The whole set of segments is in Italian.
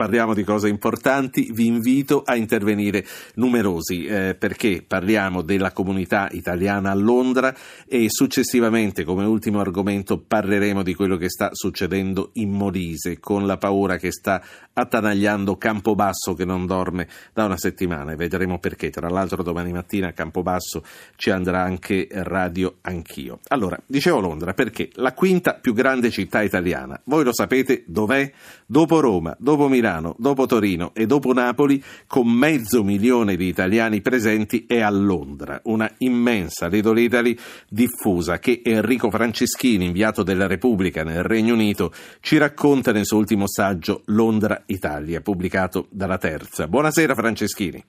parliamo di cose importanti, vi invito a intervenire numerosi eh, perché parliamo della comunità italiana a Londra e successivamente come ultimo argomento parleremo di quello che sta succedendo in Molise con la paura che sta attanagliando Campobasso che non dorme da una settimana e vedremo perché. Tra l'altro domani mattina a Campobasso ci andrà anche Radio Anch'io. Allora, dicevo Londra perché la quinta più grande città italiana, voi lo sapete dov'è? Dopo Roma, dopo Milano Milano, dopo Torino e dopo Napoli, con mezzo milione di italiani presenti, è a Londra, una immensa Little Italy diffusa che Enrico Franceschini, inviato della Repubblica nel Regno Unito, ci racconta nel suo ultimo saggio Londra Italia, pubblicato dalla Terza. Buonasera Franceschini.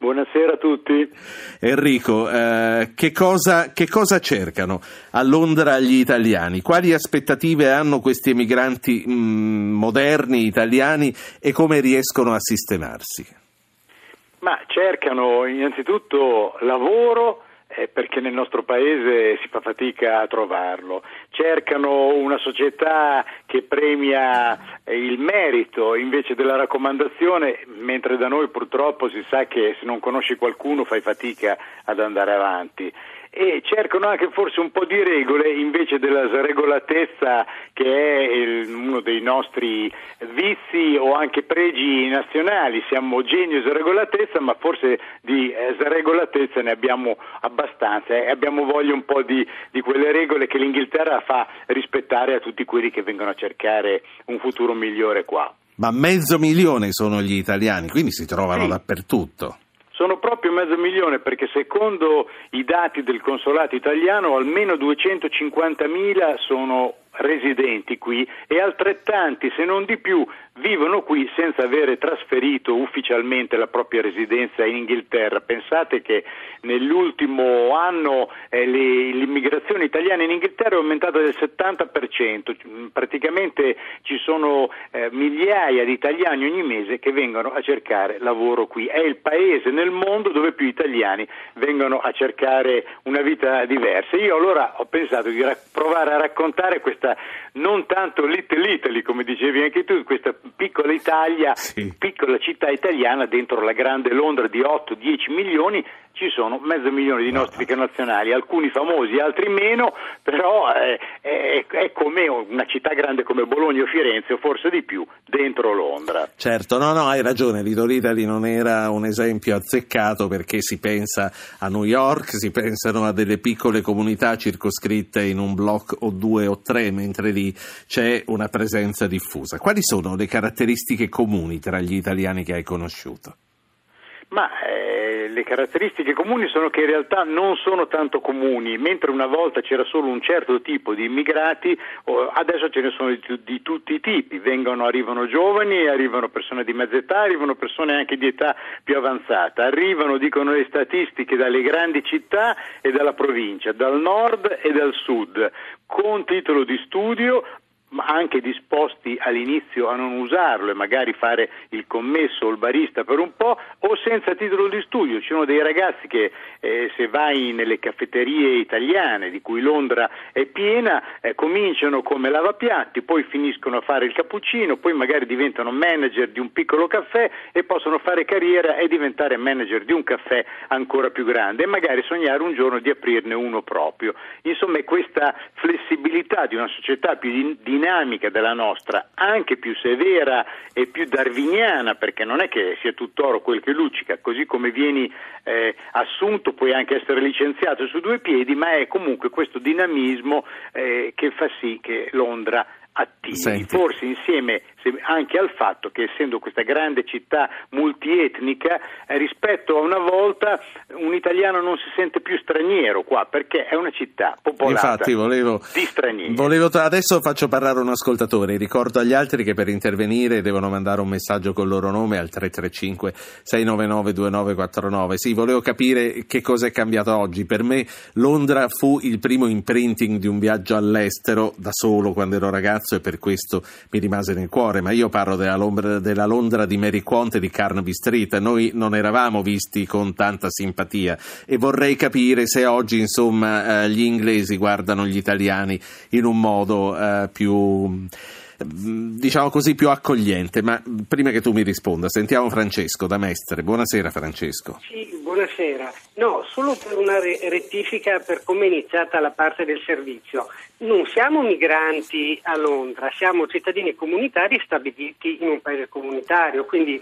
Buonasera a tutti. Enrico, eh, che, cosa, che, cosa, cercano a Londra gli italiani? Quali aspettative hanno questi emigranti mh, mm, moderni italiani e come riescono a sistemarsi? Ma cercano innanzitutto lavoro eh, perché nel nostro paese si fa fatica a trovarlo. Cercano una società che premia eh, il merito invece della raccomandazione, mentre da noi purtroppo si sa che se non conosci qualcuno fai fatica ad andare avanti e cercano anche forse un po' di regole invece della sregolatezza che è il, uno dei nostri vizi o anche pregi nazionali. Siamo genio sregolatezza, ma forse di eh, sregolatezza ne abbiamo abbastanza e abbiamo voglia un po' di, di quelle regole che l'Inghilterra fa rispettare a tutti quelli che vengono a cercare un futuro migliore qua. Ma mezzo milione sono gli italiani, quindi si trovano sì. dappertutto. Sono proprio mezzo milione perché secondo i dati del consolato italiano almeno 250.000 sono residenti qui e altrettanti, se non di più, vivono qui senza avere trasferito ufficialmente la propria residenza in Inghilterra. Pensate che nell'ultimo anno eh, le, l'immigrazione italiana in Inghilterra è aumentata del 70%, praticamente ci sono eh, migliaia di italiani ogni mese che vengono a cercare lavoro qui. È il paese nel mondo dove più italiani vengono a cercare una vita diversa. Io allora ho pensato di ra- provare a raccontare questa non tanto Little Italy, come dicevi anche tu, questa piccola Italia, sì. piccola città italiana dentro la grande Londra di 8-10 milioni, ci sono mezzo milione di nostri connazionali, alcuni famosi, altri meno, però è, è, è, come una città grande come Bologna o Firenze, o forse di più, dentro Londra. Certo, no, no, hai ragione, Little Italy non era un esempio azzeccato perché si pensa a New York, si pensano a delle piccole comunità circoscritte in un blocco o due o tre, mentre lì c'è una presenza diffusa. Quali sono le caratteristiche comuni tra gli italiani che hai conosciuto? Ma eh, le caratteristiche comuni sono che in realtà non sono tanto comuni, mentre una volta c'era solo un certo tipo di immigrati, adesso ce ne sono di, di, tutti i tipi, Vengono, arrivano giovani, arrivano persone di mezza età, arrivano persone anche di età più avanzata, arrivano, dicono le statistiche, dalle grandi città e dalla provincia, dal nord e dal sud, con titolo di studio, ma anche disposti all'inizio a non usarlo e magari fare il commesso o il barista per un po' o senza titolo di studio. Ci sono dei ragazzi che eh, se vai nelle caffetterie italiane di cui Londra è piena eh, cominciano come lavapiatti, poi finiscono a fare il cappuccino, poi magari diventano manager di un piccolo caffè e possono fare carriera e diventare manager di un caffè ancora più grande e magari sognare un giorno di aprirne uno proprio. Insomma è questa flessibilità di una società più di dinamica della nostra, anche più severa e più darwiniana, perché non è che sia tutt'oro quel che luccica, così come vieni eh, assunto puoi anche essere licenziato su due piedi, ma è comunque questo dinamismo eh, che fa sì che Londra attivi, Senti. forse insieme anche al fatto che essendo questa grande città multietnica, eh, rispetto a una volta un italiano non si sente più straniero qua, perché è una città popolata Infatti, volevo, di stranieri. Volevo, adesso faccio parlare un ascoltatore, ricordo agli altri che per intervenire devono mandare un messaggio con il loro nome al 335 699 2949. Sì, volevo capire che cosa è cambiato oggi. Per me Londra fu il primo imprinting di un viaggio all'estero da solo quando ero ragazzo e per questo mi rimase nel cuore, ma io parlo della, Londra, della Londra di Mary Quant e di Carnaby Street, noi non eravamo visti con tanta simpatia e vorrei capire se oggi insomma eh, gli inglesi guardano gli italiani in un modo eh, più diciamo così, più accogliente. Ma prima che tu mi risponda, sentiamo Francesco da Mestre. Buonasera Francesco. Sì, buonasera. No, solo per una rettifica per come è iniziata la parte del servizio. Non siamo migranti a Londra, siamo cittadini comunitari stabiliti in un paese comunitario, quindi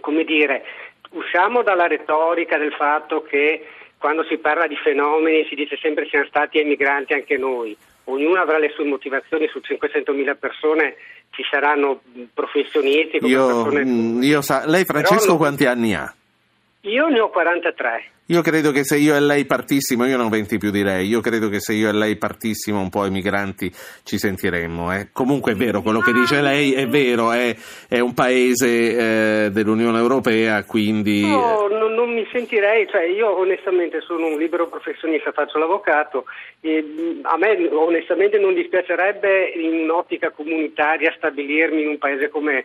come dire, usciamo dalla retorica del fatto che quando si parla di fenomeni si dice sempre che siamo stati emigranti anche noi. Ognuno avrà le sue motivazioni, su 500.000 persone ci saranno professionisti. Io, persone... Mm, io sa... Lei Francesco non... quanti anni ha? Io ne ho 43. Io credo che se io e lei partissimo, io non venti più di lei, io credo che se io e lei partissimo un po' emigranti ci sentiremmo. Eh. Comunque è vero quello che dice lei, è vero, è, è un paese eh, dell'Unione Europea, quindi... No, non, non mi sentirei, cioè io onestamente sono un libero professionista, faccio l'avvocato, e a me onestamente non dispiacerebbe in un'ottica comunitaria stabilirmi in un paese come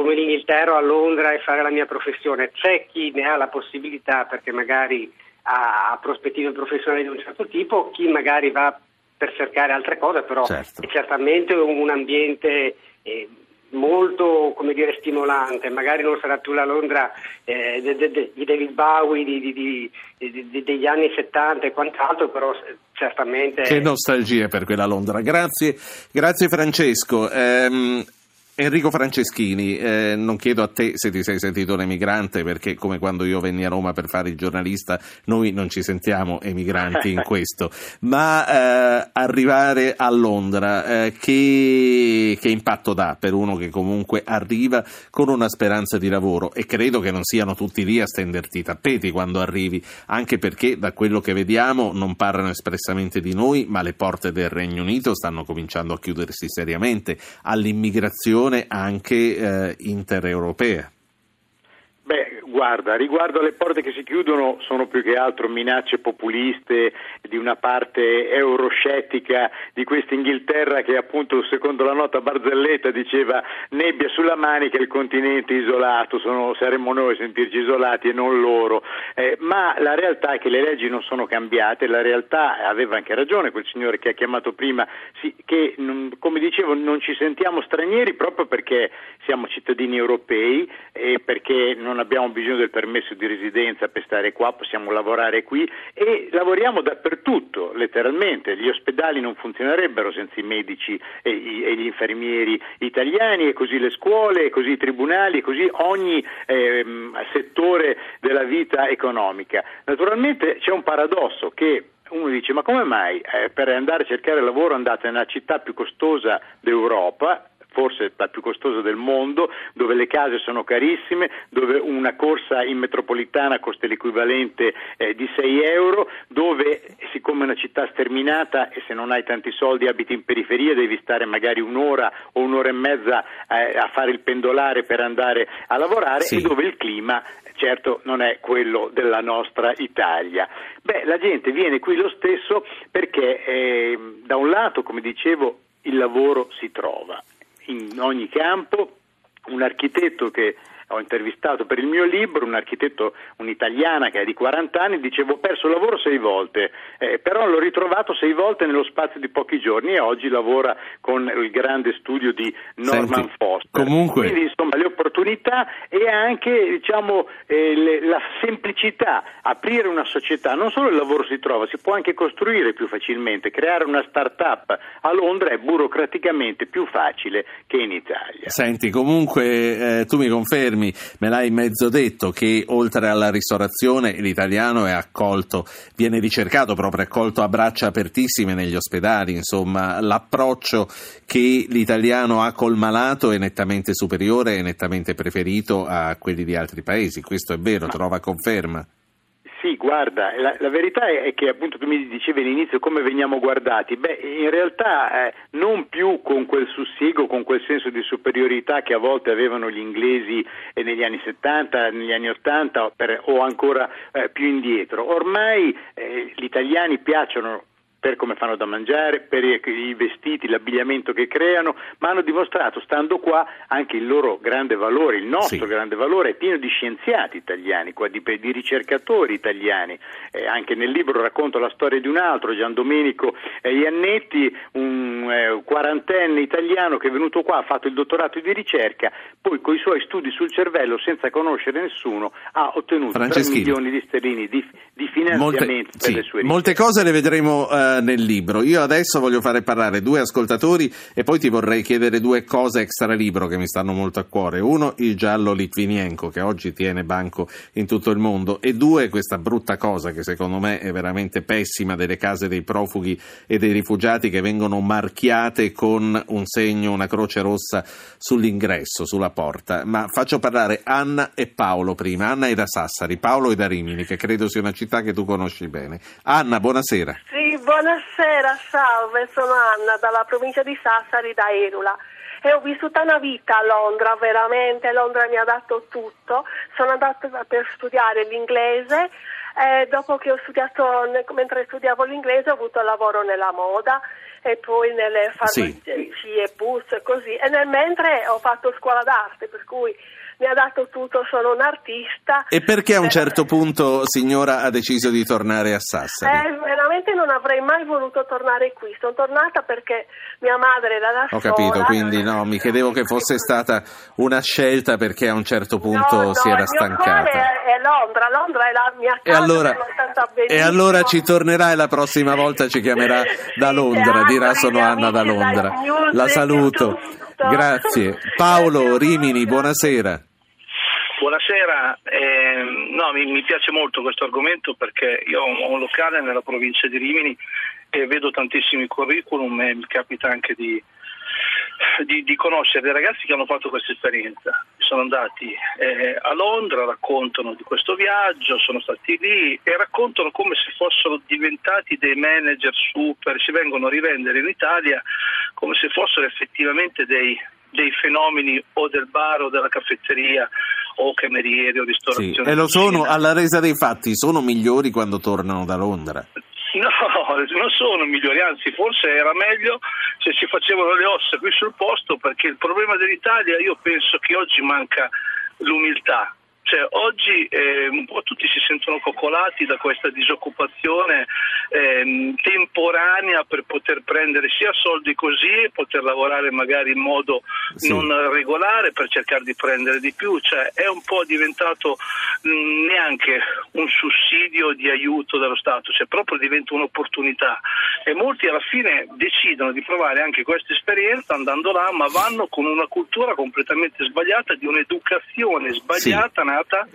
come l'Inghilterra a Londra e fare la mia professione. C'è chi ne ha la possibilità perché magari ha prospettive professionali di un certo tipo, chi magari va per cercare altre cose, però certo. è certamente un ambiente eh, molto dire, stimolante, magari non sarà più la Londra eh, de, de, de, di David Bowie di, di, di, degli anni 70 e quant'altro, però certamente... Che nostalgia per quella Londra, grazie, grazie Francesco. Ehm, Enrico Franceschini, eh, non chiedo a te se ti sei sentito un emigrante perché come quando io venni a Roma per fare il giornalista noi non ci sentiamo emigranti in questo, ma eh, arrivare a Londra eh, che, che, impatto dà per uno che comunque arriva con una speranza di lavoro? E credo che non siano tutti lì a stenderti i tappeti quando arrivi, anche perché da quello che vediamo non parlano espressamente di noi, ma le porte del Regno Unito stanno cominciando a chiudersi seriamente. All'immigrazione anche eh, intereuropea. Beh, guarda, riguardo alle porte che si chiudono sono più che altro minacce populiste di una parte euroscettica di questa Inghilterra che appunto secondo la nota barzelletta diceva nebbia sulla manica il continente isolato, sono, saremmo noi a sentirci isolati e non loro, eh, ma la realtà è che le leggi non sono cambiate, la realtà aveva anche ragione quel signore che ha chiamato prima, sì, che come dicevo non ci sentiamo stranieri proprio perché siamo cittadini europei e perché non abbiamo bisogno del permesso di residenza per stare qua, possiamo lavorare qui e lavoriamo dappertutto, letteralmente. Gli ospedali non funzionerebbero senza i medici e, gli infermieri italiani e così le scuole, e così i tribunali, e così ogni eh, settore della vita economica. Naturalmente c'è un paradosso che uno dice ma come mai eh, per andare a cercare lavoro andate nella città più costosa d'Europa forse la più costosa del mondo, dove le case sono carissime, dove una corsa in metropolitana costa l'equivalente eh, di 6 euro, dove siccome è una città sterminata e se non hai tanti soldi abiti in periferia devi stare magari un'ora o un'ora e mezza eh, a fare il pendolare per andare a lavorare sì. e dove il clima certo non è quello della nostra Italia. Beh, la gente viene qui lo stesso perché eh, da un lato, come dicevo, il lavoro si trova in ogni campo, un architetto che ho intervistato per il mio libro un architetto, un'italiana che è di 40 anni, dicevo ho perso il lavoro sei volte, eh, però l'ho ritrovato sei volte nello spazio di pochi giorni e oggi lavora con il grande studio di Norman Senti, Foster. Comunque... Quindi insomma le opportunità e anche diciamo, eh, le, la semplicità, aprire una società, non solo il lavoro si trova, si può anche costruire più facilmente, creare una start-up a Londra è burocraticamente più facile che in Italia. Senti, comunque eh, tu mi confermi confermi, me l'hai mezzo detto, che oltre alla ristorazione l'italiano è accolto, viene ricercato proprio accolto a braccia apertissime negli ospedali, insomma l'approccio che l'italiano ha col malato è nettamente superiore e nettamente preferito a quelli di altri paesi, questo è vero, trova conferma. Sì, guarda, la, la, verità è che appunto tu mi dicevi all'inizio come veniamo guardati. Beh, in realtà eh, non più con quel sussiego, con quel senso di superiorità che a volte avevano gli inglesi eh, negli anni 70, negli anni 80 per, o ancora eh, più indietro. Ormai eh, gli italiani piacciono per come fanno da mangiare, per i vestiti, l'abbigliamento che creano, ma hanno dimostrato, stando qua, anche il loro grande valore, il nostro sì. grande valore è pieno di scienziati italiani, di, di ricercatori italiani. Eh, anche nel libro racconto la storia di un altro, Gian Domenico eh, Iannetti, un eh, quarantenne italiano che è venuto qua, ha fatto il dottorato di ricerca, poi con i suoi studi sul cervello, senza conoscere nessuno, ha ottenuto 3 milioni di sterlini di, di finanziamento molte, per sì, le sue ricerche. Molte cose le vedremo uh, nel libro. Io adesso voglio fare parlare due ascoltatori e poi ti vorrei chiedere due cose extra libro che mi stanno molto a cuore. Uno, il giallo Litvinienko che oggi tiene banco in tutto il mondo e due, questa brutta cosa che secondo me è veramente pessima delle case dei profughi e dei rifugiati che vengono marchiate con un segno, una croce rossa sull'ingresso, sulla porta. Ma faccio parlare Anna e Paolo prima. Anna è da Sassari, Paolo è da Rimini, che credo sia una città che tu conosci bene. Anna, buonasera. Sì, buonasera, salve, sono Anna dalla provincia di Sassari, da Erula. E ho vissuto una vita a Londra, veramente, Londra mi ha dato tutto, sono andata per studiare l'inglese e dopo che ho studiato, mentre studiavo l'inglese ho avuto lavoro nella moda e poi nelle farmacie, sì. bus e così. E nel mentre ho fatto scuola d'arte per cui mi ha dato tutto, sono un artista. E perché a un certo punto signora ha deciso di tornare a Sassari? Eh, veramente non avrei mai voluto tornare qui, sono tornata perché mia madre era da Ho capito, quindi no, mi chiedevo che fosse stata una scelta perché a un certo punto no, no, si era stancata. È, è Londra, Londra è la mia casa. E allora, e allora ci tornerà e la prossima volta ci chiamerà da Londra, dirà sono Anna da Londra. La saluto. Grazie. Paolo Rimini, buonasera. Buonasera, eh, no, mi, mi, piace molto questo argomento perché io ho un locale nella provincia di Rimini e vedo tantissimi curriculum e mi capita anche di, di, di conoscere dei ragazzi che hanno fatto questa esperienza. Sono andati eh, a Londra, raccontano di questo viaggio, sono stati lì e raccontano come se fossero diventati dei manager super, si vengono a rivendere in Italia come se fossero effettivamente dei, dei fenomeni o del bar o della caffetteria o camerieri o ristorazioni. Sì, e lo sono alla resa dei fatti, sono migliori quando tornano da Londra. No, non sono migliori, anzi forse era meglio se si facevano le ossa qui sul posto perché il problema dell'Italia io penso che oggi manca l'umiltà, cioè, oggi eh, un po' tutti si sentono coccolati da questa disoccupazione eh, temporanea per poter prendere sia soldi così e poter lavorare magari in modo sì. non regolare per cercare di prendere di più. Cioè, è un po' diventato mh, mm, neanche un sussidio di aiuto dello Stato, cioè proprio diventa un'opportunità. E molti alla fine decidono di provare anche questa esperienza andando là, ma vanno con una cultura completamente sbagliata, di un'educazione sbagliata. Sì giornata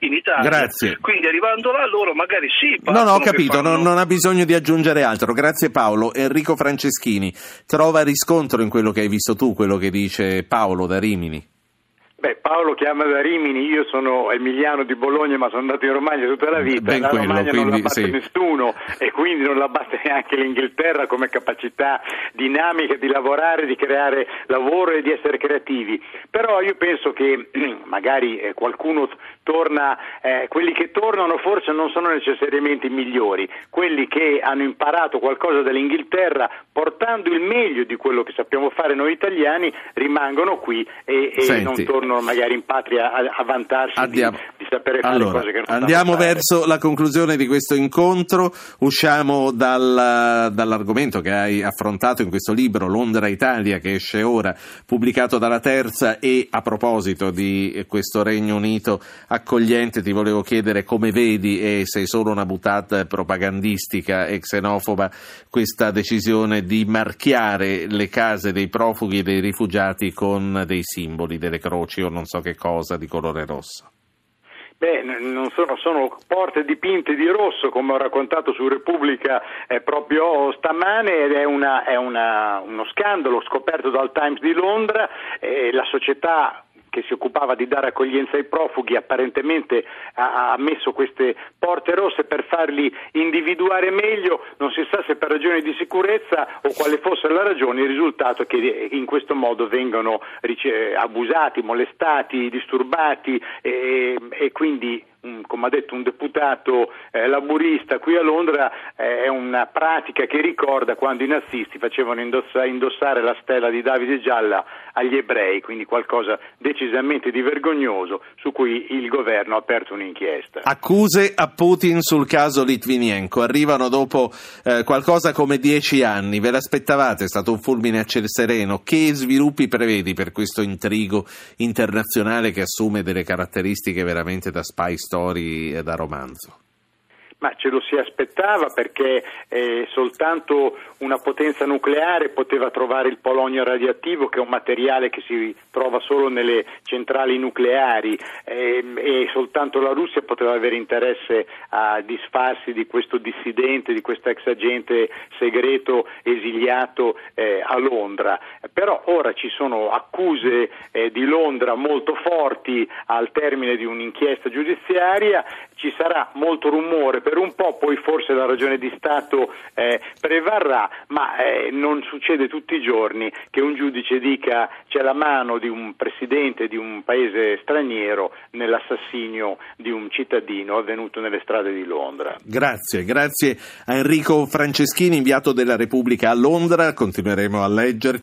in Italia. Grazie. Quindi arrivando là loro magari sì. No, no, ho capito, fanno... non, non, ha bisogno di aggiungere altro. Grazie Paolo. Enrico Franceschini, trova riscontro in quello che hai visto tu, quello che dice Paolo da Rimini. Beh, Paolo chiama da Rimini, io sono emiliano di Bologna ma sono andato in Romagna tutta la vita, ben la quello, Romagna non la batte sì. nessuno e quindi non la batte neanche l'Inghilterra come capacità dinamica di lavorare, di creare lavoro e di essere creativi. Però io penso che magari eh, qualcuno torna, eh, quelli che tornano forse non sono necessariamente i migliori, quelli che hanno imparato qualcosa dall'Inghilterra portando il meglio di quello che sappiamo fare noi italiani rimangono qui e, e non tornano magari in patria a, a vantarsi di, di, sapere fare allora, cose che non Andiamo verso la conclusione di questo incontro, usciamo dal, dall'argomento che hai affrontato in questo libro Londra Italia che esce ora, pubblicato dalla Terza. E a proposito di questo Regno Unito accogliente, ti volevo chiedere come vedi e se è solo una buttata propagandistica e xenofoba questa decisione di marchiare le case dei profughi e dei rifugiati con dei simboli, delle croci o non so che cosa di colore rosso. Beh, non sono, sono, porte dipinte di rosso, come ho raccontato su Repubblica eh, proprio stamane, ed è, una, è una, uno scandalo scoperto dal Times di Londra. Eh, la società che si occupava di dare accoglienza ai profughi apparentemente ha, ha, messo queste porte rosse per farli individuare meglio, non si sa se per ragioni di sicurezza o quale fosse la ragione, il risultato è che in questo modo vengono abusati, molestati, disturbati e, e quindi come ha detto un deputato eh, laburista qui a Londra, eh, è una pratica che ricorda quando i nazisti facevano indossa, indossare la stella di Davide gialla agli ebrei, quindi qualcosa decisamente di vergognoso su cui il governo ha aperto un'inchiesta. Accuse a Putin sul caso Litvinenko arrivano dopo eh, qualcosa come dieci anni, ve l'aspettavate? È stato un fulmine a ciel sereno. Che sviluppi prevedi per questo intrigo internazionale che assume delle caratteristiche veramente da spy story da romanzo? Ma ce lo si aspettava perché eh, soltanto una potenza nucleare poteva trovare il polonio radioattivo, che è un materiale che si trova solo nelle centrali nucleari, eh, e soltanto la Russia poteva avere interesse a disfarsi di questo dissidente, di questo ex agente segreto esiliato eh, a Londra. Però ora ci sono accuse eh, di Londra molto forti al termine di un'inchiesta giudiziaria, ci sarà molto rumore per un po', poi forse la ragione di Stato eh, prevarrà, ma eh, non succede tutti i giorni che un giudice dica c'è la mano di un presidente di un paese straniero nell'assassinio di un cittadino avvenuto nelle strade di Londra. Grazie, grazie a Enrico Franceschini, inviato della Repubblica a Londra, continueremo a leggere.